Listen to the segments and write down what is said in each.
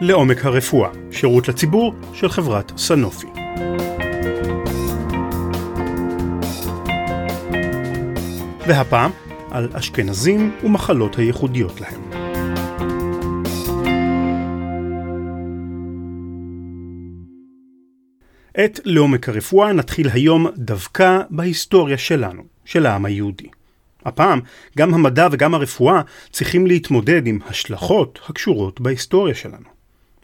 לעומק הרפואה, שירות לציבור של חברת סנופי. והפעם על אשכנזים ומחלות הייחודיות להם. את לעומק הרפואה נתחיל היום דווקא בהיסטוריה שלנו, של העם היהודי. הפעם, גם המדע וגם הרפואה צריכים להתמודד עם השלכות הקשורות בהיסטוריה שלנו.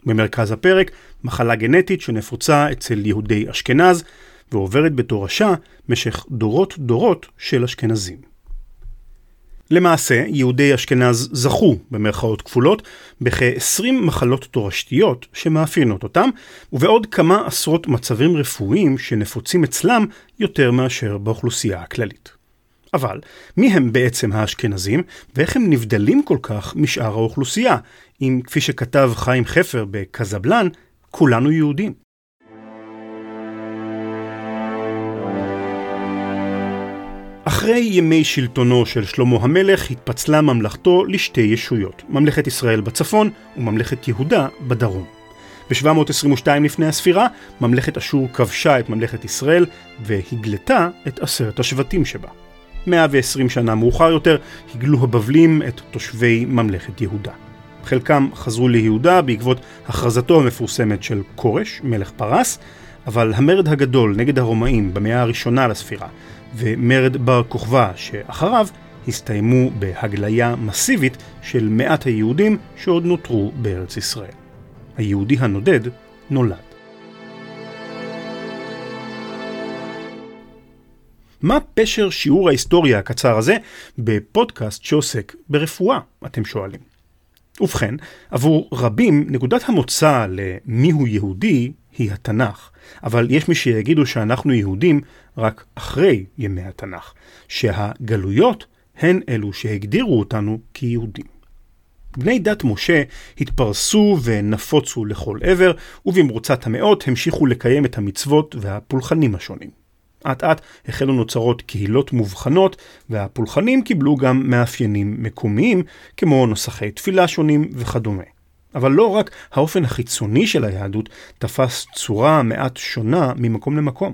במרכז הפרק, מחלה גנטית שנפוצה אצל יהודי אשכנז, ועוברת בתורשה משך דורות דורות של אשכנזים. למעשה, יהודי אשכנז זכו, במרכאות כפולות, בכ-20 מחלות תורשתיות שמאפיינות אותם, ובעוד כמה עשרות מצבים רפואיים שנפוצים אצלם יותר מאשר באוכלוסייה הכללית. אבל, מי הם בעצם האשכנזים, ואיך הם נבדלים כל כך משאר האוכלוסייה, אם כפי שכתב חיים חפר בקזבלן, כולנו יהודים. אחרי ימי שלטונו של שלמה המלך התפצלה ממלכתו לשתי ישויות, ממלכת ישראל בצפון וממלכת יהודה בדרום. ב-722 לפני הספירה, ממלכת אשור כבשה את ממלכת ישראל והגלתה את עשרת השבטים שבה. 120 שנה מאוחר יותר הגלו הבבלים את תושבי ממלכת יהודה. חלקם חזרו ליהודה בעקבות הכרזתו המפורסמת של כורש, מלך פרס, אבל המרד הגדול נגד הרומאים במאה הראשונה לספירה ומרד בר כוכבא שאחריו הסתיימו בהגליה מסיבית של מעט היהודים שעוד נותרו בארץ ישראל. היהודי הנודד נולד. מה פשר שיעור ההיסטוריה הקצר הזה בפודקאסט שעוסק ברפואה, אתם שואלים. ובכן, עבור רבים נקודת המוצא למיהו יהודי היא התנ"ך, אבל יש מי שיגידו שאנחנו יהודים רק אחרי ימי התנ"ך, שהגלויות הן אלו שהגדירו אותנו כיהודים. בני דת משה התפרסו ונפוצו לכל עבר, ובמרוצת המאות המשיכו לקיים את המצוות והפולחנים השונים. אט אט החלו נוצרות קהילות מובחנות, והפולחנים קיבלו גם מאפיינים מקומיים, כמו נוסחי תפילה שונים וכדומה. אבל לא רק האופן החיצוני של היהדות תפס צורה מעט שונה ממקום למקום.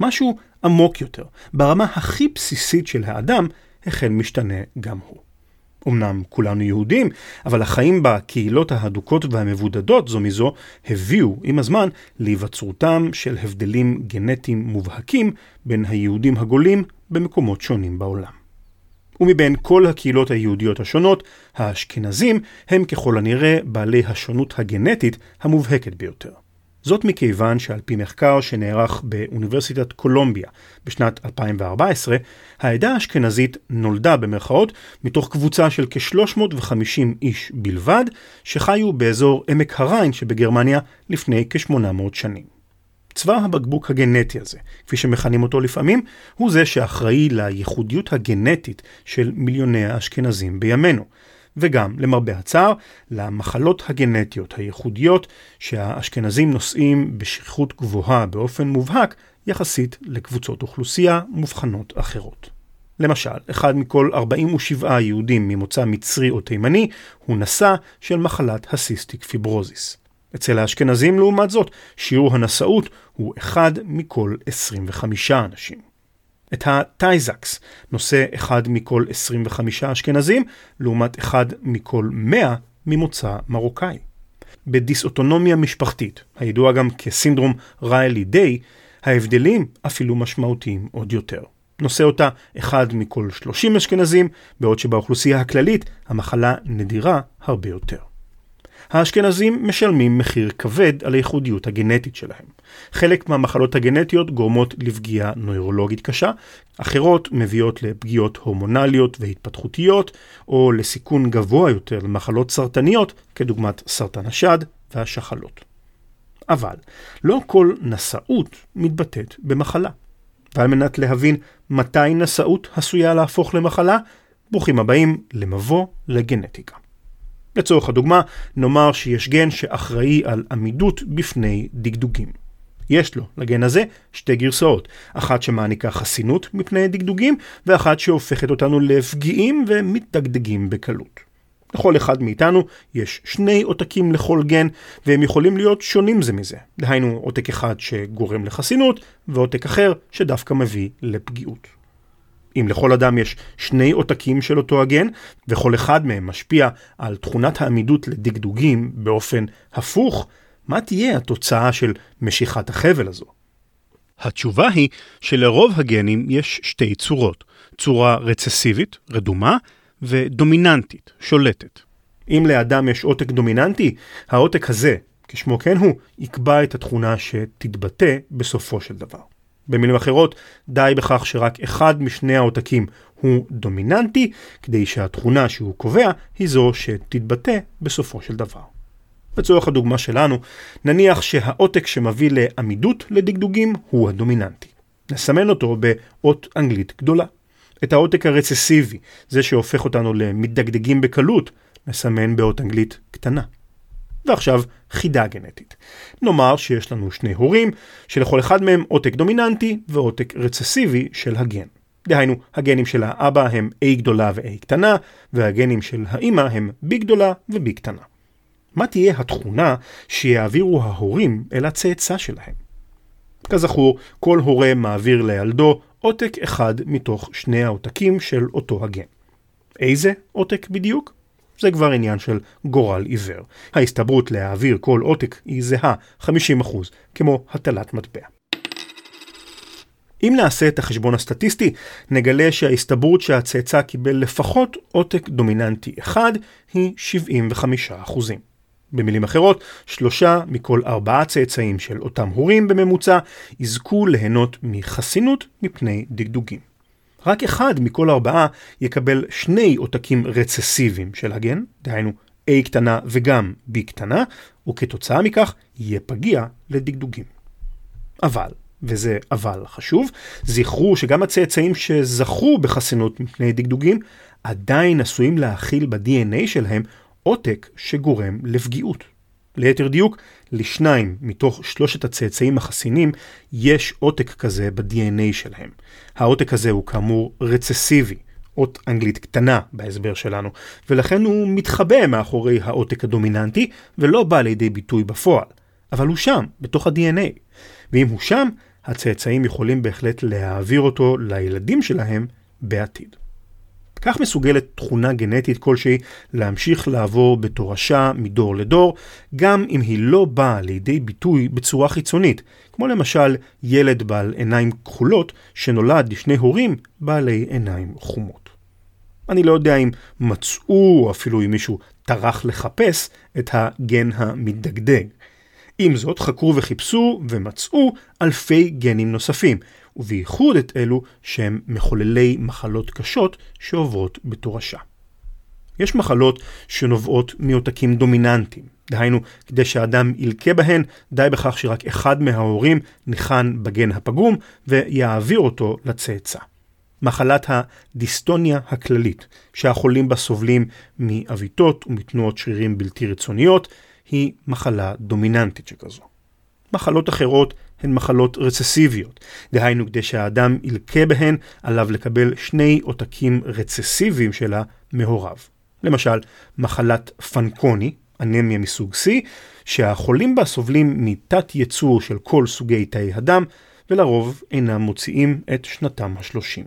משהו עמוק יותר, ברמה הכי בסיסית של האדם, החל משתנה גם הוא. אמנם כולנו יהודים, אבל החיים בקהילות ההדוקות והמבודדות זו מזו הביאו עם הזמן להיווצרותם של הבדלים גנטיים מובהקים בין היהודים הגולים במקומות שונים בעולם. ומבין כל הקהילות היהודיות השונות, האשכנזים הם ככל הנראה בעלי השונות הגנטית המובהקת ביותר. זאת מכיוון שעל פי מחקר שנערך באוניברסיטת קולומביה בשנת 2014, העדה האשכנזית נולדה במרכאות מתוך קבוצה של כ-350 איש בלבד, שחיו באזור עמק הריין שבגרמניה לפני כ-800 שנים. צוואר הבקבוק הגנטי הזה, כפי שמכנים אותו לפעמים, הוא זה שאחראי לייחודיות הגנטית של מיליוני האשכנזים בימינו. וגם, למרבה הצער, למחלות הגנטיות הייחודיות שהאשכנזים נושאים בשכיחות גבוהה באופן מובהק יחסית לקבוצות אוכלוסייה מובחנות אחרות. למשל, אחד מכל 47 יהודים ממוצא מצרי או תימני הוא נשא של מחלת הסיסטיק פיברוזיס. אצל האשכנזים, לעומת זאת, שיעור הנשאות הוא 1 מכל 25 אנשים. את הטייזקס נושא אחד מכל 25 אשכנזים, לעומת אחד מכל 100 ממוצא מרוקאי. בדיסאוטונומיה משפחתית, הידוע גם כסינדרום ריילי דיי, ההבדלים אפילו משמעותיים עוד יותר. נושא אותה אחד מכל 30 אשכנזים, בעוד שבאוכלוסייה הכללית המחלה נדירה הרבה יותר. האשכנזים משלמים מחיר כבד על הייחודיות הגנטית שלהם. חלק מהמחלות הגנטיות גורמות לפגיעה נוירולוגית קשה, אחרות מביאות לפגיעות הורמונליות והתפתחותיות, או לסיכון גבוה יותר למחלות סרטניות, כדוגמת סרטן השד והשחלות. אבל לא כל נשאות מתבטאת במחלה. ועל מנת להבין מתי נשאות עשויה להפוך למחלה, ברוכים הבאים למבוא לגנטיקה. לצורך הדוגמה, נאמר שיש גן שאחראי על עמידות בפני דגדוגים. יש לו, לגן הזה, שתי גרסאות, אחת שמעניקה חסינות מפני דגדוגים, ואחת שהופכת אותנו לפגיעים ומתדגדגים בקלות. לכל אחד מאיתנו יש שני עותקים לכל גן, והם יכולים להיות שונים זה מזה. דהיינו, עותק אחד שגורם לחסינות, ועותק אחר שדווקא מביא לפגיעות. אם לכל אדם יש שני עותקים של אותו הגן, וכל אחד מהם משפיע על תכונת העמידות לדגדוגים באופן הפוך, מה תהיה התוצאה של משיכת החבל הזו? התשובה היא שלרוב הגנים יש שתי צורות, צורה רצסיבית, רדומה, ודומיננטית, שולטת. אם לאדם יש עותק דומיננטי, העותק הזה, כשמו כן הוא, יקבע את התכונה שתתבטא בסופו של דבר. במילים אחרות, די בכך שרק אחד משני העותקים הוא דומיננטי, כדי שהתכונה שהוא קובע היא זו שתתבטא בסופו של דבר. לצורך הדוגמה שלנו, נניח שהעותק שמביא לעמידות לדגדוגים הוא הדומיננטי. נסמן אותו באות אנגלית גדולה. את העותק הרצסיבי, זה שהופך אותנו למתדגדגים בקלות, נסמן באות אנגלית קטנה. ועכשיו חידה גנטית. נאמר שיש לנו שני הורים, שלכל אחד מהם עותק דומיננטי ועותק רצסיבי של הגן. דהיינו, הגנים של האבא הם A גדולה ו-A קטנה, והגנים של האימא הם B גדולה ו-B קטנה. מה תהיה התכונה שיעבירו ההורים אל הצאצא שלהם? כזכור, כל הורה מעביר לילדו עותק אחד מתוך שני העותקים של אותו הגן. איזה עותק בדיוק? זה כבר עניין של גורל עיוור. ההסתברות להעביר כל עותק היא זהה, 50%, כמו הטלת מטבע. אם נעשה את החשבון הסטטיסטי, נגלה שההסתברות שהצאצא קיבל לפחות עותק דומיננטי אחד היא 75%. במילים אחרות, שלושה מכל ארבעה צאצאים של אותם הורים בממוצע יזכו ליהנות מחסינות מפני דגדוגים. רק אחד מכל ארבעה יקבל שני עותקים רצסיביים של הגן, דהיינו A קטנה וגם B קטנה, וכתוצאה מכך יהיה פגיע לדגדוגים. אבל, וזה אבל חשוב, זכרו שגם הצאצאים שזכו בחסינות מפני דגדוגים עדיין עשויים להכיל ב-DNA שלהם עותק שגורם לפגיעות. ליתר דיוק, לשניים מתוך שלושת הצאצאים החסינים יש עותק כזה ב-DNA שלהם. העותק הזה הוא כאמור רצסיבי, אות אנגלית קטנה בהסבר שלנו, ולכן הוא מתחבא מאחורי העותק הדומיננטי ולא בא לידי ביטוי בפועל. אבל הוא שם, בתוך ה-DNA. ואם הוא שם, הצאצאים יכולים בהחלט להעביר אותו לילדים שלהם בעתיד. כך מסוגלת תכונה גנטית כלשהי להמשיך לעבור בתורשה מדור לדור, גם אם היא לא באה לידי ביטוי בצורה חיצונית, כמו למשל ילד בעל עיניים כחולות שנולד לשני הורים בעלי עיניים חומות. אני לא יודע אם מצאו, או אפילו אם מישהו טרח לחפש, את הגן המתדגדג. עם זאת, חקרו וחיפשו ומצאו אלפי גנים נוספים, ובייחוד את אלו שהם מחוללי מחלות קשות שעוברות בתורשה. יש מחלות שנובעות מעותקים דומיננטיים, דהיינו, כדי שהאדם ילקה בהן, די בכך שרק אחד מההורים ניחן בגן הפגום ויעביר אותו לצאצא. מחלת הדיסטוניה הכללית, שהחולים בה סובלים מעוויתות ומתנועות שרירים בלתי רצוניות, היא מחלה דומיננטית שכזו. מחלות אחרות הן מחלות רצסיביות, דהיינו כדי שהאדם ילקה בהן, עליו לקבל שני עותקים רצסיביים שלה מהוריו. למשל, מחלת פנקוני, אנמיה מסוג C, שהחולים בה סובלים מתת ייצור של כל סוגי תאי הדם, ולרוב אינם מוציאים את שנתם השלושים.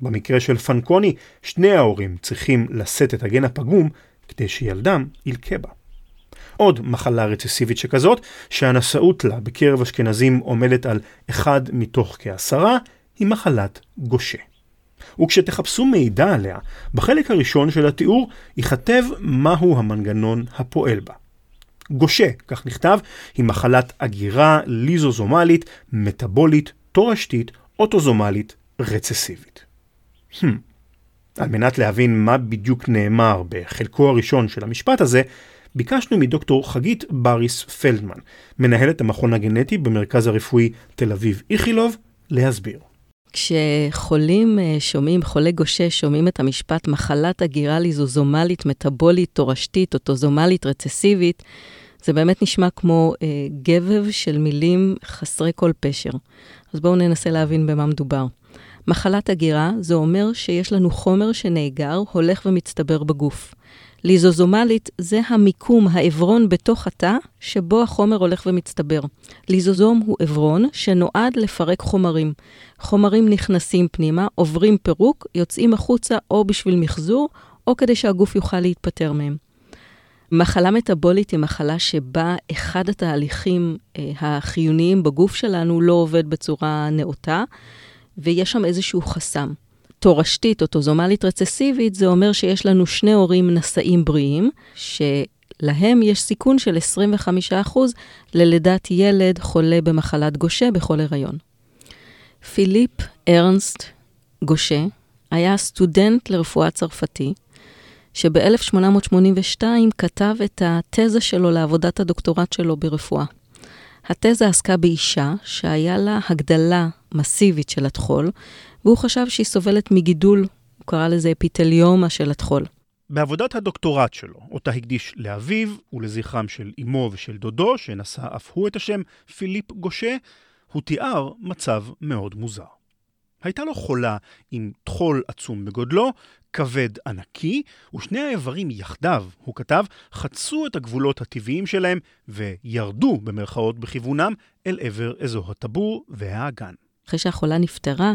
במקרה של פנקוני, שני ההורים צריכים לשאת את הגן הפגום כדי שילדם ילקה בה. עוד מחלה רצסיבית שכזאת, שהנשאות לה בקרב אשכנזים עומדת על אחד מתוך כעשרה, היא מחלת גושה. וכשתחפשו מידע עליה, בחלק הראשון של התיאור ייכתב מהו המנגנון הפועל בה. גושה, כך נכתב, היא מחלת אגירה ליזוזומלית, מטבולית, תורשתית, אוטוזומלית, רצסיבית. Hmm. על מנת להבין מה בדיוק נאמר בחלקו הראשון של המשפט הזה, ביקשנו מדוקטור חגית בריס פלדמן, מנהלת המכון הגנטי במרכז הרפואי תל אביב איכילוב, להסביר. כשחולים אה, שומעים, חולי גושה שומעים את המשפט מחלת הגירה ליזוזומלית, מטבולית, תורשתית, אוטוזומלית, רצסיבית, זה באמת נשמע כמו אה, גבב של מילים חסרי כל פשר. אז בואו ננסה להבין במה מדובר. מחלת הגירה זה אומר שיש לנו חומר שנאגר, הולך ומצטבר בגוף. ליזוזומלית זה המיקום, העברון בתוך התא, שבו החומר הולך ומצטבר. ליזוזום הוא עברון שנועד לפרק חומרים. חומרים נכנסים פנימה, עוברים פירוק, יוצאים החוצה או בשביל מחזור, או כדי שהגוף יוכל להתפטר מהם. מחלה מטבולית היא מחלה שבה אחד התהליכים אה, החיוניים בגוף שלנו לא עובד בצורה נאותה, ויש שם איזשהו חסם. תורשתית, אוטוזומלית רצסיבית, זה אומר שיש לנו שני הורים נשאים בריאים, שלהם יש סיכון של 25% ללידת ילד חולה במחלת גושה בכל הריון. פיליפ ארנסט גושה היה סטודנט לרפואה צרפתי, שב-1882 כתב את התזה שלו לעבודת הדוקטורט שלו ברפואה. התזה עסקה באישה שהיה לה הגדלה מסיבית של הטחול, והוא חשב שהיא סובלת מגידול, הוא קרא לזה אפיטליומה של הטחול. בעבודת הדוקטורט שלו, אותה הקדיש לאביו ולזכרם של אמו ושל דודו, שנשא אף הוא את השם פיליפ גושה, הוא תיאר מצב מאוד מוזר. הייתה לו חולה עם טחול עצום בגודלו, כבד ענקי, ושני האיברים יחדיו, הוא כתב, חצו את הגבולות הטבעיים שלהם וירדו במרכאות בכיוונם אל עבר אזור הטבור והאגן. אחרי שהחולה נפטרה,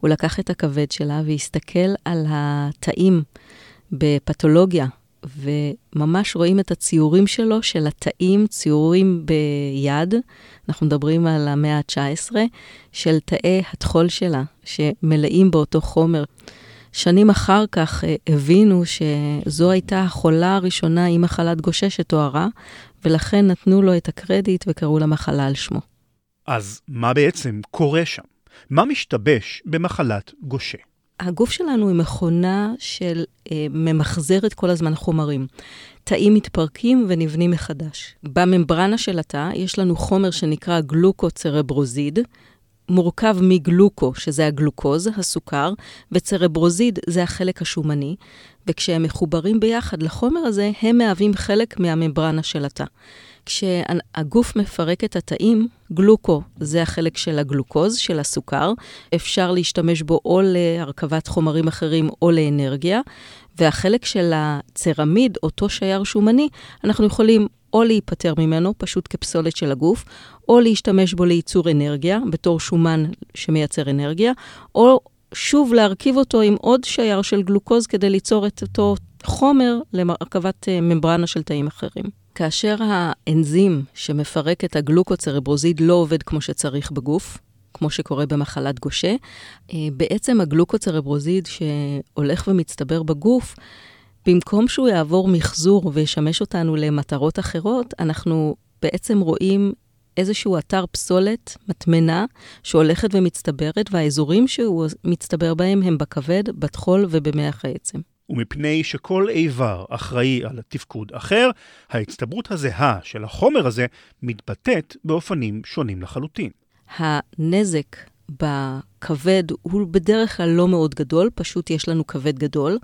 הוא לקח את הכבד שלה והסתכל על התאים בפתולוגיה, וממש רואים את הציורים שלו, של התאים, ציורים ביד, אנחנו מדברים על המאה ה-19, של תאי הטחול שלה, שמלאים באותו חומר. שנים אחר כך אה, הבינו שזו הייתה החולה הראשונה עם מחלת גושה שתוארה, ולכן נתנו לו את הקרדיט וקראו למחלה על שמו. אז מה בעצם קורה שם? מה משתבש במחלת גושה? הגוף שלנו היא מכונה של אה, ממחזרת כל הזמן חומרים. תאים מתפרקים ונבנים מחדש. בממברנה של התא יש לנו חומר שנקרא גלוקוצרברוזיד, מורכב מגלוקו, שזה הגלוקוז, הסוכר, וצרברוזיד זה החלק השומני, וכשהם מחוברים ביחד לחומר הזה, הם מהווים חלק מהממברנה של התא. כשהגוף מפרק את התאים, גלוקו זה החלק של הגלוקוז, של הסוכר, אפשר להשתמש בו או להרכבת חומרים אחרים או לאנרגיה, והחלק של הצרמיד, אותו שייר שומני, אנחנו יכולים או להיפטר ממנו, פשוט כפסולת של הגוף, או להשתמש בו לייצור אנרגיה, בתור שומן שמייצר אנרגיה, או שוב להרכיב אותו עם עוד שייר של גלוקוז כדי ליצור את אותו חומר להרכבת אה, ממברנה של תאים אחרים. כאשר האנזים שמפרק את הגלוקוצרברוזיד לא עובד כמו שצריך בגוף, כמו שקורה במחלת גושה, אה, בעצם הגלוקוצרברוזיד שהולך ומצטבר בגוף, במקום שהוא יעבור מחזור וישמש אותנו למטרות אחרות, אנחנו בעצם רואים איזשהו אתר פסולת, מטמנה, שהולכת ומצטברת, והאזורים שהוא מצטבר בהם הם בכבד, בטחול ובמח העצם. ומפני שכל איבר אחראי על תפקוד אחר, ההצטברות הזהה של החומר הזה מתבטאת באופנים שונים לחלוטין. הנזק בכבד הוא בדרך כלל לא מאוד גדול, פשוט יש לנו כבד גדול.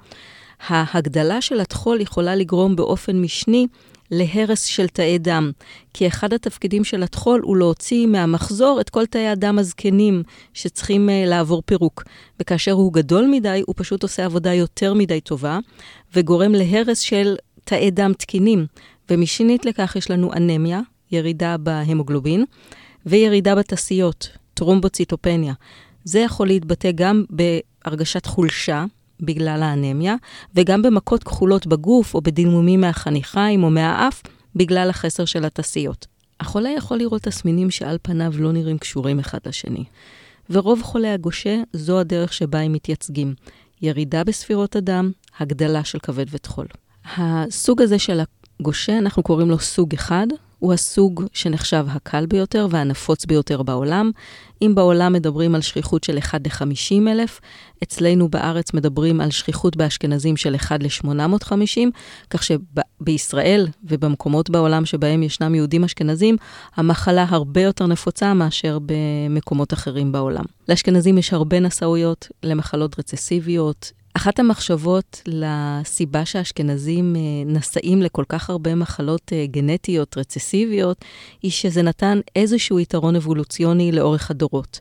ההגדלה של הטחול יכולה לגרום באופן משני להרס של תאי דם, כי אחד התפקידים של הטחול הוא להוציא מהמחזור את כל תאי הדם הזקנים שצריכים uh, לעבור פירוק. וכאשר הוא גדול מדי, הוא פשוט עושה עבודה יותר מדי טובה, וגורם להרס של תאי דם תקינים. ומשנית לכך יש לנו אנמיה, ירידה בהמוגלובין, וירידה בתסיות, טרומבוציטופניה. זה יכול להתבטא גם בהרגשת חולשה, בגלל האנמיה, וגם במכות כחולות בגוף או בדימומים מהחניכיים או מהאף, בגלל החסר של התסיות. החולה יכול לראות תסמינים שעל פניו לא נראים קשורים אחד לשני. ורוב חולי הגושה, זו הדרך שבה הם מתייצגים. ירידה בספירות הדם, הגדלה של כבד וטחול. הסוג הזה של הגושה, אנחנו קוראים לו סוג אחד, הוא הסוג שנחשב הקל ביותר והנפוץ ביותר בעולם. אם בעולם מדברים על שכיחות של 1 ל-50 אלף, אצלנו בארץ מדברים על שכיחות באשכנזים של 1 ל-850, כך שבישראל ובמקומות בעולם שבהם ישנם יהודים אשכנזים, המחלה הרבה יותר נפוצה מאשר במקומות אחרים בעולם. לאשכנזים יש הרבה נשאויות למחלות רצסיביות, אחת המחשבות לסיבה שהאשכנזים אה, נשאים לכל כך הרבה מחלות אה, גנטיות רצסיביות, היא שזה נתן איזשהו יתרון אבולוציוני לאורך הדורות.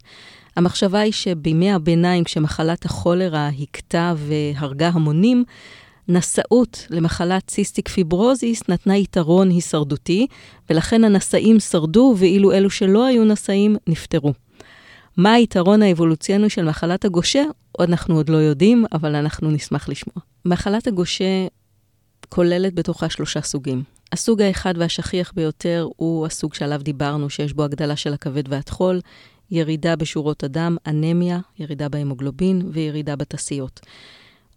המחשבה היא שבימי הביניים, כשמחלת הכולרה הכתה והרגה המונים, נשאות למחלת ציסטיק פיברוזיס נתנה יתרון הישרדותי, ולכן הנשאים שרדו, ואילו אלו שלא היו נשאים נפטרו. מה היתרון האבולוציוני של מחלת הגושה? אנחנו עוד לא יודעים, אבל אנחנו נשמח לשמוע. מחלת הגושה כוללת בתוכה שלושה סוגים. הסוג האחד והשכיח ביותר הוא הסוג שעליו דיברנו, שיש בו הגדלה של הכבד והטחול, ירידה בשורות הדם, אנמיה, ירידה בהמוגלובין וירידה בתסיות.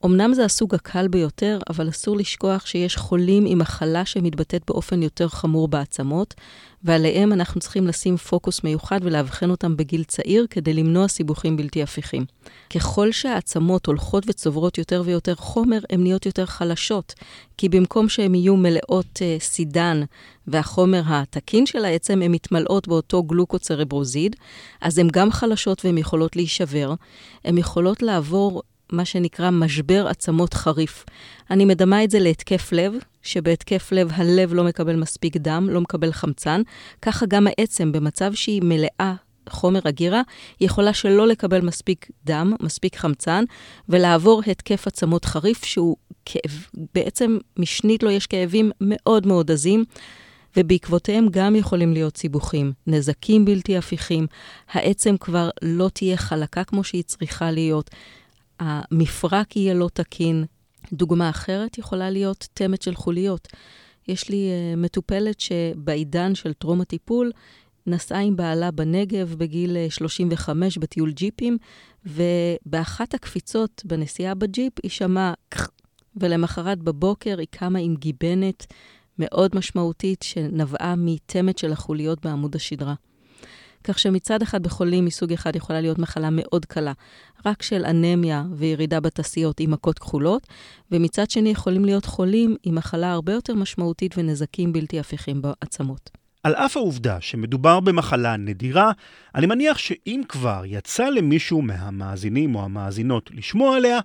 אמנם זה הסוג הקל ביותר, אבל אסור לשכוח שיש חולים עם מחלה שמתבטאת באופן יותר חמור בעצמות, ועליהם אנחנו צריכים לשים פוקוס מיוחד ולאבחן אותם בגיל צעיר כדי למנוע סיבוכים בלתי הפיכים. ככל שהעצמות הולכות וצוברות יותר ויותר חומר, הן נהיות יותר חלשות, כי במקום שהן יהיו מלאות uh, סידן והחומר התקין של העצם, הן מתמלאות באותו גלוקוצרברוזיד, אז הן גם חלשות והן יכולות להישבר. הן יכולות לעבור מה שנקרא משבר עצמות חריף. אני מדמה את זה להתקף לב, שבהתקף לב הלב לא מקבל מספיק דם, לא מקבל חמצן, ככה גם העצם, במצב שהיא מלאה חומר הגירה, יכולה שלא לקבל מספיק דם, מספיק חמצן, ולעבור התקף עצמות חריף, שהוא כאב, בעצם משנית לו יש כאבים מאוד מאוד עזים. ובעקבותיהם גם יכולים להיות סיבוכים, נזקים בלתי הפיכים, העצם כבר לא תהיה חלקה כמו שהיא צריכה להיות, המפרק יהיה לא תקין. דוגמה אחרת יכולה להיות תמת של חוליות. יש לי uh, מטופלת שבעידן של טרום הטיפול, נסעה עם בעלה בנגב בגיל 35 אה, בטיול ג'יפים, ובאחת הקפיצות בנסיעה בג'יפ היא שמעה ולמחרת בבוקר היא קמה עם גיבנת מאוד משמעותית שנבעה מתמת של החוליות בעמוד השדרה. כך שמצד אחד בחולים מסוג אחד יכולה להיות מחלה מאוד קלה, רק של אנמיה וירידה בתעשיות עם מכות כחולות, ומצד שני יכולים להיות חולים עם מחלה הרבה יותר משמעותית ונזקים בלתי הפיכים בעצמות. על אף העובדה שמדובר במחלה נדירה, אני מניח שאם כבר יצא למישהו מהמאזינים או המאזינות לשמוע עליה,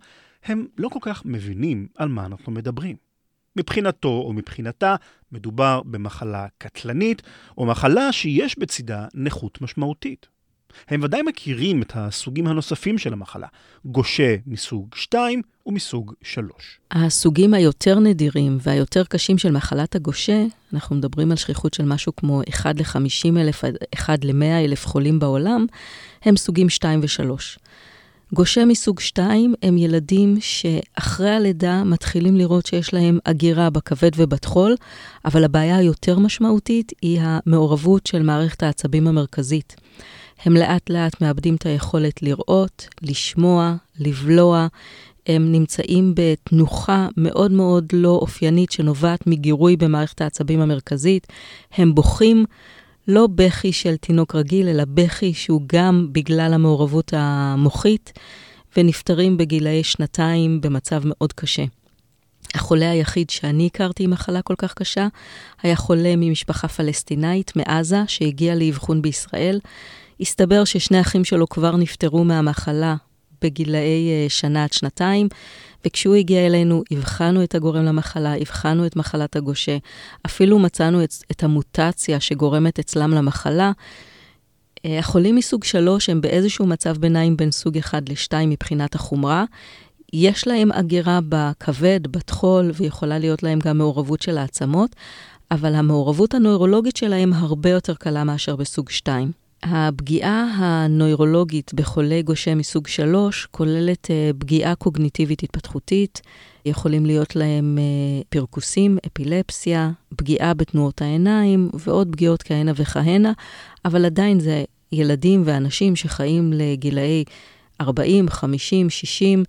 הם לא כל כך מבינים על מה אנחנו מדברים. מבחינתו או מבחינתה מדובר במחלה קטלנית או מחלה שיש בצידה נכות משמעותית. הם ודאי מכירים את הסוגים הנוספים של המחלה, גושה מסוג 2 ומסוג 3. הסוגים היותר נדירים והיותר קשים של מחלת הגושה, אנחנו מדברים על שכיחות של משהו כמו 1 ל-50 אלף עד 1 ל-100 אלף חולים בעולם, הם סוגים 2 ו-3. גושה מסוג 2 הם ילדים שאחרי הלידה מתחילים לראות שיש להם אגירה בכבד ובטחול, אבל הבעיה היותר משמעותית היא המעורבות של מערכת העצבים המרכזית. הם לאט לאט מאבדים את היכולת לראות, לשמוע, לבלוע. הם נמצאים בתנוחה מאוד מאוד לא אופיינית שנובעת מגירוי במערכת העצבים המרכזית. הם בוכים. לא בכי של תינוק רגיל, אלא בכי שהוא גם בגלל המעורבות המוחית, ונפטרים בגילאי שנתיים במצב מאוד קשה. החולה היחיד שאני הכרתי עם מחלה כל כך קשה היה חולה ממשפחה פלסטינאית מעזה שהגיע לאבחון בישראל. הסתבר ששני אחים שלו כבר נפטרו מהמחלה בגילאי אה, שנה עד שנתיים, וכשהוא הגיע אלינו, הבחנו את הגורם למחלה, הבחנו את מחלת הגושה, אפילו מצאנו את, את המוטציה שגורמת אצלם למחלה. אה, החולים מסוג 3 הם באיזשהו מצב ביניים בין סוג 1 ל-2 מבחינת החומרה. יש להם אגירה בכבד, בטחול, ויכולה להיות להם גם מעורבות של העצמות, אבל המעורבות הנוירולוגית שלהם הרבה יותר קלה מאשר בסוג 2. הפגיעה הנוירולוגית בחולי גושה מסוג 3 כוללת uh, פגיעה קוגניטיבית התפתחותית, יכולים להיות להם uh, פרכוסים, אפילפסיה, פגיעה בתנועות העיניים ועוד פגיעות כהנה וכהנה, אבל עדיין זה ילדים ואנשים שחיים לגילאי 40, 50, 60,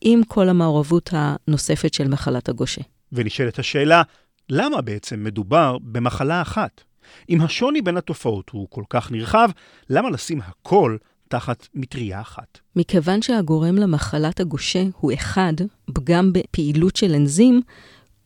עם כל המעורבות הנוספת של מחלת הגושה. ונשאלת השאלה, למה בעצם מדובר במחלה אחת? אם השוני בין התופעות הוא כל כך נרחב, למה לשים הכל תחת מטריה אחת? מכיוון שהגורם למחלת הגושה הוא אחד, פגם בפעילות של אנזים,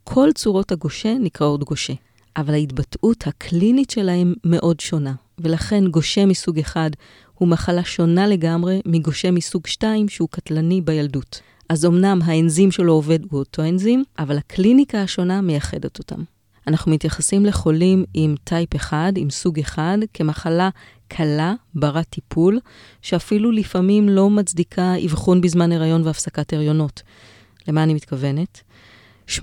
כל צורות הגושה נקראות גושה. אבל ההתבטאות הקלינית שלהם מאוד שונה, ולכן גושה מסוג אחד הוא מחלה שונה לגמרי מגושה מסוג 2 שהוא קטלני בילדות. אז אמנם האנזים שלו עובד הוא אותו אנזים, אבל הקליניקה השונה מייחדת אותם. אנחנו מתייחסים לחולים עם טייפ 1, עם סוג 1, כמחלה קלה, ברת טיפול, שאפילו לפעמים לא מצדיקה אבחון בזמן הריון והפסקת הריונות. למה אני מתכוונת? 80%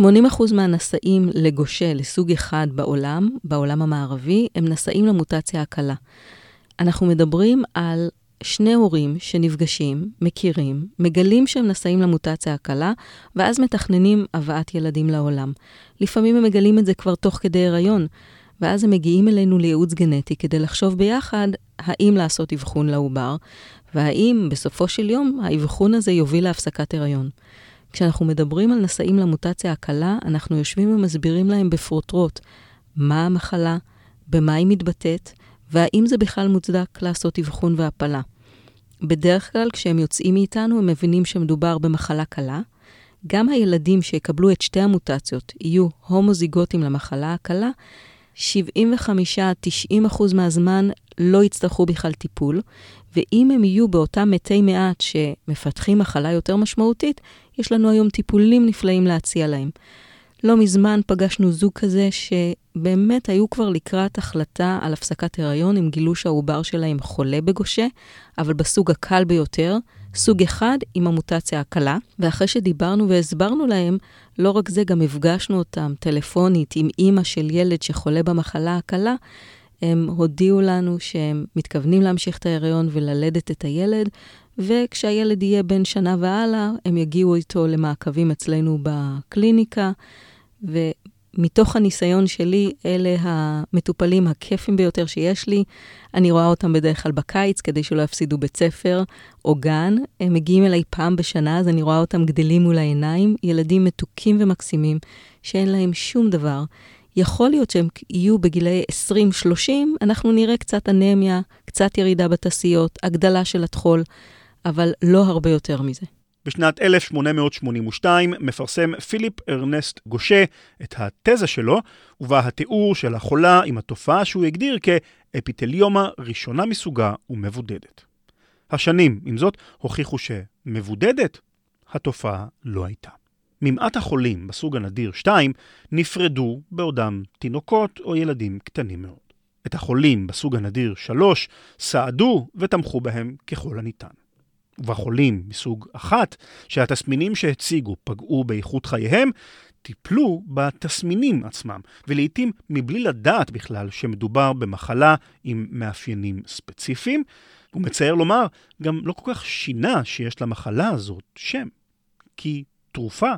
מהנשאים לגושה לסוג אחד בעולם, בעולם המערבי, הם נשאים למוטציה הקלה. אנחנו מדברים על שני הורים שנפגשים, מכירים, מגלים שהם נשאים למוטציה הקלה, ואז מתכננים הבאת ילדים לעולם. לפעמים הם מגלים את זה כבר תוך כדי הריון, ואז הם מגיעים אלינו לייעוץ גנטי כדי לחשוב ביחד האם לעשות אבחון לעובר, והאם בסופו של יום האבחון הזה יוביל להפסקת הריון. כשאנחנו מדברים על נשאים למוטציה הקלה, אנחנו יושבים ומסבירים להם בפרוטרוט מה המחלה, במה היא מתבטאת, והאם זה בכלל מוצדק לעשות אבחון והפלה. בדרך כלל, כשהם יוצאים מאיתנו, הם מבינים שמדובר במחלה קלה. גם הילדים שיקבלו את שתי המוטציות יהיו הומוזיגוטים למחלה הקלה, 75-90% מהזמן לא יצטרכו בכלל טיפול, ואם הם יהיו באותם מתי מעט שמפתחים מחלה יותר משמעותית, יש לנו היום טיפולים נפלאים להציע להם. לא מזמן פגשנו זוג כזה שבאמת היו כבר לקראת החלטה על הפסקת הריון, הם גילו שהעובר שלהם חולה בגושה, אבל בסוג הקל ביותר, סוג אחד עם המוטציה הקלה, ואחרי שדיברנו והסברנו להם, לא רק זה, גם הפגשנו אותם טלפונית עם אימא של ילד שחולה במחלה הקלה, הם הודיעו לנו שהם מתכוונים להמשיך את ההריון וללדת את הילד, וכשהילד יהיה בן שנה והלאה, הם יגיעו איתו למעקבים אצלנו בקליניקה, ומתוך הניסיון שלי, אלה המטופלים הכיפים ביותר שיש לי. אני רואה אותם בדרך כלל בקיץ, כדי שלא יפסידו בית ספר או גן. הם מגיעים אליי פעם בשנה, אז אני רואה אותם גדלים מול העיניים. ילדים מתוקים ומקסימים, שאין להם שום דבר. יכול להיות שהם יהיו בגילאי 20-30, אנחנו נראה קצת אנמיה, קצת ירידה בתעשיות, הגדלה של הטחול, אבל לא הרבה יותר מזה. בשנת 1882 מפרסם פיליפ ארנסט גושה את התזה שלו, ובה התיאור של החולה עם התופעה שהוא הגדיר כאפיטליומה ראשונה מסוגה ומבודדת. השנים, עם זאת, הוכיחו שמבודדת התופעה לא הייתה. ממעט החולים בסוג הנדיר 2 נפרדו בעודם תינוקות או ילדים קטנים מאוד. את החולים בסוג הנדיר 3 סעדו ותמכו בהם ככל הניתן. ובחולים מסוג 1, שהתסמינים שהציגו פגעו באיכות חייהם, טיפלו בתסמינים עצמם, ולעיתים מבלי לדעת בכלל שמדובר במחלה עם מאפיינים ספציפיים, ומצער לומר, גם לא כל כך שינה שיש למחלה הזאת שם, כי תרופה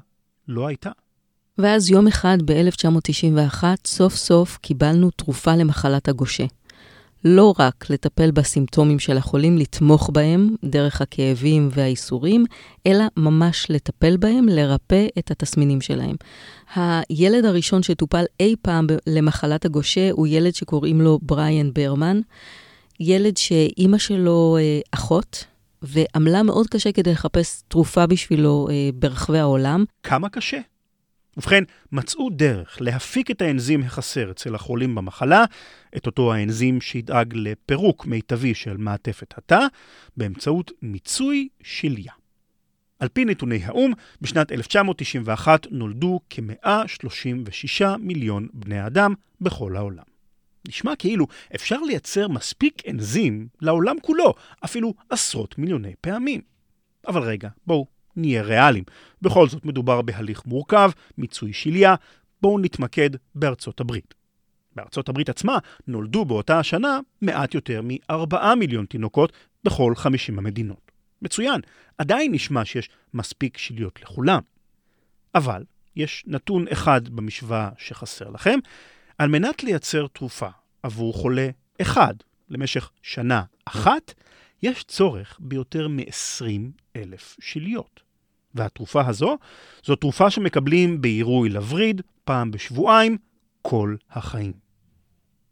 לא הייתה. ואז יום אחד ב-1991, סוף סוף קיבלנו תרופה למחלת הגושה. לא רק לטפל בסימפטומים של החולים, לתמוך בהם דרך הכאבים והאיסורים, אלא ממש לטפל בהם, לרפא את התסמינים שלהם. הילד הראשון שטופל אי פעם למחלת הגושה הוא ילד שקוראים לו בריאן ברמן, ילד שאימא שלו אה, אחות, ועמלה מאוד קשה כדי לחפש תרופה בשבילו אה, ברחבי העולם. כמה קשה? ובכן, מצאו דרך להפיק את האנזים החסר אצל החולים במחלה, את אותו האנזים שידאג לפירוק מיטבי של מעטפת התא, באמצעות מיצוי שליה. על פי נתוני האו"ם, בשנת 1991 נולדו כ-136 מיליון בני אדם בכל העולם. נשמע כאילו אפשר לייצר מספיק אנזים לעולם כולו, אפילו עשרות מיליוני פעמים. אבל רגע, בואו נהיה ריאליים. בכל זאת מדובר בהליך מורכב, מיצוי שליה, בואו נתמקד בארצות הברית. בארצות הברית עצמה נולדו באותה השנה מעט יותר מ-4 מיליון תינוקות בכל 50 המדינות. מצוין, עדיין נשמע שיש מספיק שליות לכולם. אבל יש נתון אחד במשוואה שחסר לכם, על מנת לייצר תרופה עבור חולה אחד למשך שנה אחת, יש צורך ביותר מ-20 אלף שליות. והתרופה הזו, זו תרופה שמקבלים בעירוי לווריד פעם בשבועיים כל החיים.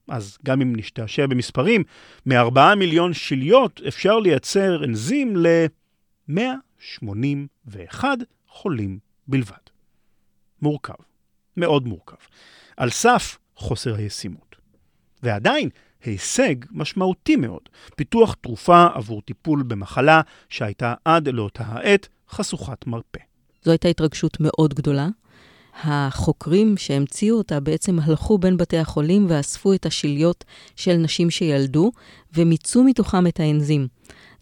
אז גם אם נשתעשע במספרים, מ-4 מיליון שליות אפשר לייצר אנזים ל-181 חולים בלבד. מורכב, מאוד מורכב, על סף חוסר הישימות. ועדיין, הישג משמעותי מאוד, פיתוח תרופה עבור טיפול במחלה שהייתה עד לאותה העת חשוכת מרפא. זו הייתה התרגשות מאוד גדולה. החוקרים שהמציאו אותה בעצם הלכו בין בתי החולים ואספו את השליות של נשים שילדו, ומיצו מתוכם את האנזים.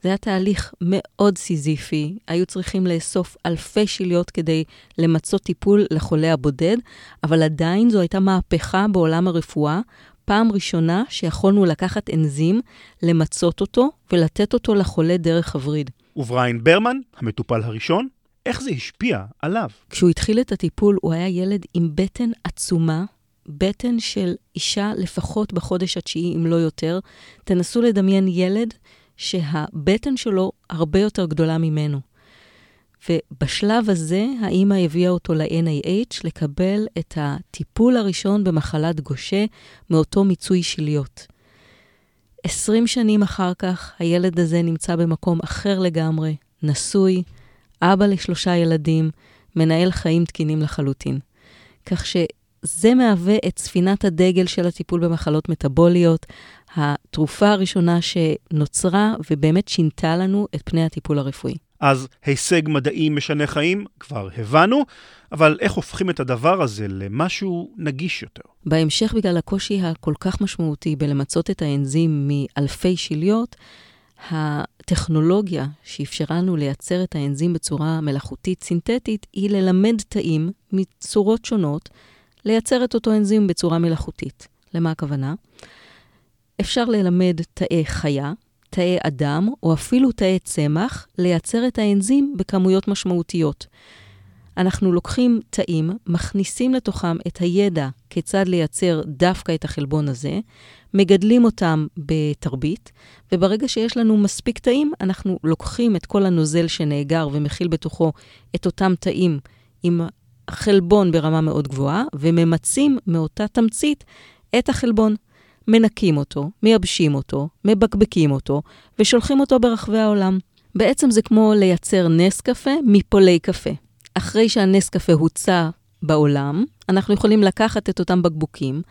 זה היה תהליך מאוד סיזיפי, היו צריכים לאסוף אלפי שיליות כדי למצות טיפול לחולה הבודד, אבל עדיין זו הייתה מהפכה בעולם הרפואה, פעם ראשונה שיכולנו לקחת אנזים, למצות אותו ולתת אותו לחולה דרך הווריד. ובריין ברמן, המטופל הראשון, איך זה השפיע עליו? כשהוא התחיל את הטיפול, הוא היה ילד עם בטן עצומה, בטן של אישה לפחות בחודש התשיעי, אם לא יותר. תנסו לדמיין ילד שהבטן שלו הרבה יותר גדולה ממנו. ובשלב הזה, האימא הביאה אותו ל-NIH לקבל את הטיפול הראשון במחלת גושה מאותו מיצוי שליות. עשרים שנים אחר כך, הילד הזה נמצא במקום אחר לגמרי, נשוי, אבא לשלושה ילדים, מנהל חיים תקינים לחלוטין. כך שזה מהווה את ספינת הדגל של הטיפול במחלות מטבוליות, התרופה הראשונה שנוצרה ובאמת שינתה לנו את פני הטיפול הרפואי. אז הישג מדעי משנה חיים, כבר הבנו, אבל איך הופכים את הדבר הזה למשהו נגיש יותר? בהמשך, בגלל הקושי הכל כך משמעותי בלמצות את האנזים מאלפי שליות, הטכנולוגיה שאפשרה לנו לייצר את האנזים בצורה מלאכותית סינתטית היא ללמד תאים מצורות שונות לייצר את אותו אנזים בצורה מלאכותית. למה הכוונה? אפשר ללמד תאי חיה, תאי אדם, או אפילו תאי צמח, לייצר את האנזים בכמויות משמעותיות. אנחנו לוקחים תאים, מכניסים לתוכם את הידע כיצד לייצר דווקא את החלבון הזה, מגדלים אותם בתרבית, וברגע שיש לנו מספיק תאים, אנחנו לוקחים את כל הנוזל שנאגר ומכיל בתוכו את אותם תאים עם חלבון ברמה מאוד גבוהה, וממצים מאותה תמצית את החלבון. מנקים אותו, מייבשים אותו, מבקבקים אותו, ושולחים אותו ברחבי העולם. בעצם זה כמו לייצר נס קפה מפולי קפה. אחרי שהנס קפה הוצע בעולם, אנחנו יכולים לקחת את אותם בקבוקים,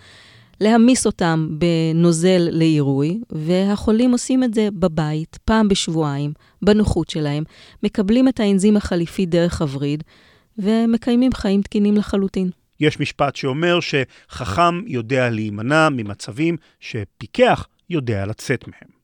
להמיס אותם בנוזל לעירוי, והחולים עושים את זה בבית, פעם בשבועיים, בנוחות שלהם, מקבלים את האנזים החליפי דרך הווריד, ומקיימים חיים תקינים לחלוטין. יש משפט שאומר שחכם יודע להימנע ממצבים שפיקח יודע לצאת מהם.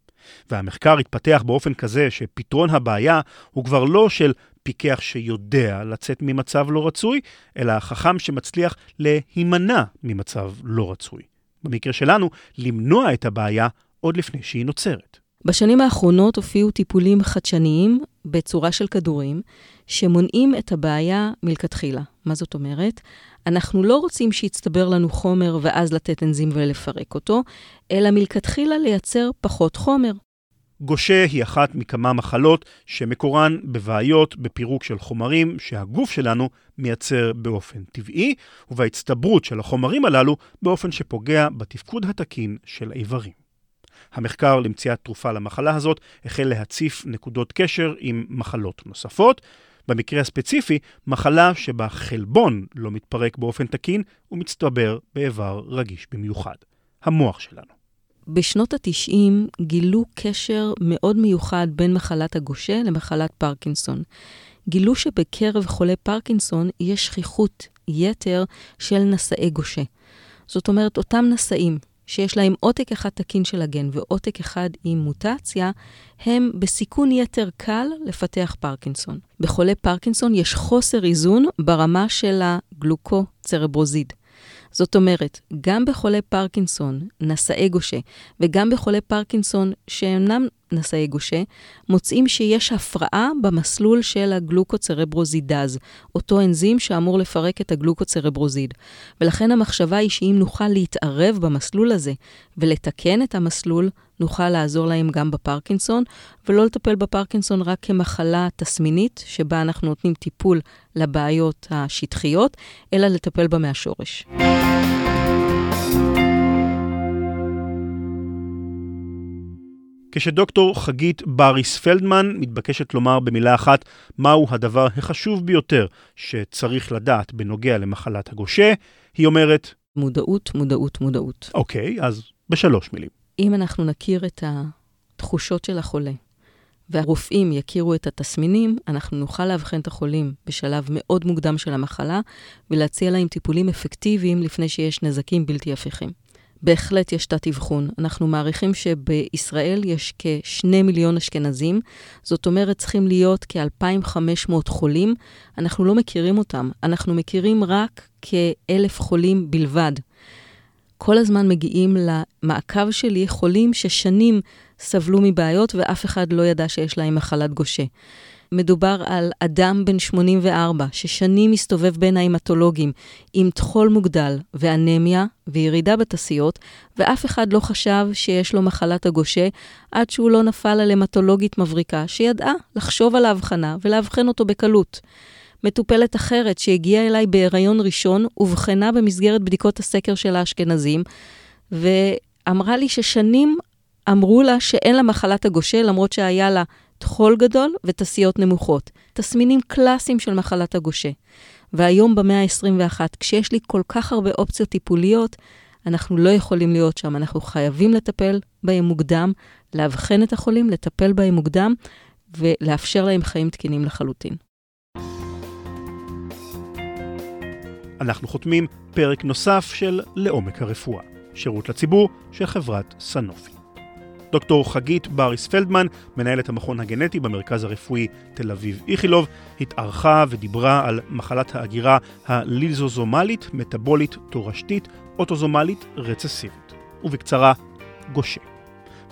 והמחקר התפתח באופן כזה שפתרון הבעיה הוא כבר לא של פיקח שיודע לצאת ממצב לא רצוי, אלא חכם שמצליח להימנע ממצב לא רצוי. במקרה שלנו, למנוע את הבעיה עוד לפני שהיא נוצרת. בשנים האחרונות הופיעו טיפולים חדשניים בצורה של כדורים, שמונעים את הבעיה מלכתחילה. מה זאת אומרת? אנחנו לא רוצים שיצטבר לנו חומר ואז לתת אנזים ולפרק אותו, אלא מלכתחילה לייצר פחות חומר. גושה היא אחת מכמה מחלות שמקורן בבעיות בפירוק של חומרים שהגוף שלנו מייצר באופן טבעי, ובהצטברות של החומרים הללו באופן שפוגע בתפקוד התקין של האיברים. המחקר למציאת תרופה למחלה הזאת החל להציף נקודות קשר עם מחלות נוספות, במקרה הספציפי, מחלה שבה חלבון לא מתפרק באופן תקין ומצטבר באיבר רגיש במיוחד, המוח שלנו. בשנות ה-90 גילו קשר מאוד מיוחד בין מחלת הגושה למחלת פרקינסון. גילו שבקרב חולי פרקינסון יש שכיחות יתר של נשאי גושה. זאת אומרת, אותם נשאים שיש להם עותק אחד תקין של הגן ועותק אחד עם מוטציה, הם בסיכון יתר קל לפתח פרקינסון. בחולי פרקינסון יש חוסר איזון ברמה של הגלוקוצרברוזיד. זאת אומרת, גם בחולי פרקינסון, נשאי גושה, וגם בחולי פרקינסון שאינם נשאי גושה, מוצאים שיש הפרעה במסלול של הגלוקוצרברוזידז, אותו אנזים שאמור לפרק את הגלוקוצרברוזיד. ולכן המחשבה היא שאם נוכל להתערב במסלול הזה ולתקן את המסלול, נוכל לעזור להם גם בפרקינסון, ולא לטפל בפרקינסון רק כמחלה תסמינית, שבה אנחנו נותנים טיפול לבעיות השטחיות, אלא לטפל בה מהשורש. כשדוקטור חגית בריס פלדמן מתבקשת לומר במילה אחת מהו הדבר החשוב ביותר שצריך לדעת בנוגע למחלת הגושה, היא אומרת... מודעות, מודעות, מודעות. אוקיי, אז בשלוש מילים. אם אנחנו נכיר את התחושות של החולה, והרופאים יכירו את התסמינים, אנחנו נוכל לאבחן את החולים בשלב מאוד מוקדם של המחלה, ולהציע להם טיפולים אפקטיביים לפני שיש נזקים בלתי הפיכים. בהחלט יש תת-אבחון. אנחנו מעריכים שבישראל יש כשני מיליון אשכנזים, זאת אומרת צריכים להיות כ-2,500 חולים. אנחנו לא מכירים אותם, אנחנו מכירים רק כאלף חולים בלבד. כל הזמן מגיעים למעקב שלי חולים ששנים סבלו מבעיות ואף אחד לא ידע שיש להם מחלת גושה. מדובר על אדם בן 84 ששנים מסתובב בין ההמטולוגים עם טחול מוגדל ואנמיה וירידה בתסיות, ואף אחד לא חשב שיש לו מחלת הגושה עד שהוא לא נפל על המטולוגית מבריקה שידעה לחשוב על ההבחנה ולאבחן אותו בקלות. מטופלת אחרת שהגיעה אליי בהיריון ראשון, אובחנה במסגרת בדיקות הסקר של האשכנזים, ואמרה לי ששנים אמרו לה שאין לה מחלת הגושה, למרות שהיה לה טחול גדול ותסיות נמוכות. תסמינים קלאסיים של מחלת הגושה. והיום במאה ה-21, כשיש לי כל כך הרבה אופציות טיפוליות, אנחנו לא יכולים להיות שם. אנחנו חייבים לטפל בהם מוקדם, לאבחן את החולים, לטפל בהם מוקדם ולאפשר להם חיים תקינים לחלוטין. אנחנו חותמים פרק נוסף של לעומק הרפואה, שירות לציבור של חברת סנופי. דוקטור חגית בריס פלדמן, מנהלת המכון הגנטי במרכז הרפואי תל אביב איכילוב, התארחה ודיברה על מחלת ההגירה הליזוזומלית, מטבולית, תורשתית, אוטוזומלית, רצסיבית. ובקצרה, גושה.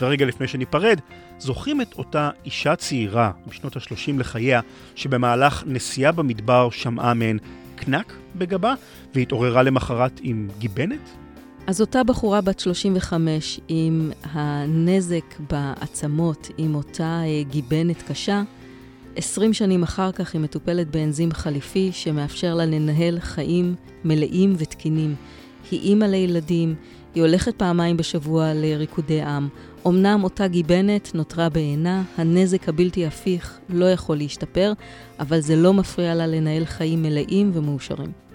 ורגע לפני שניפרד, זוכרים את אותה אישה צעירה בשנות ה-30 לחייה, שבמהלך נסיעה במדבר שמעה מהן קנק בגבה, והתעוררה למחרת עם גיבנת? אז אותה בחורה בת 35 עם הנזק בעצמות, עם אותה אה, גיבנת קשה, 20 שנים אחר כך היא מטופלת באנזים חליפי שמאפשר לה לנהל חיים מלאים ותקינים. היא אימא לילדים, היא הולכת פעמיים בשבוע לריקודי עם. אמנם אותה גיבנת נותרה בעינה, הנזק הבלתי הפיך לא יכול להשתפר, אבל זה לא מפריע לה לנהל חיים מלאים ומאושרים.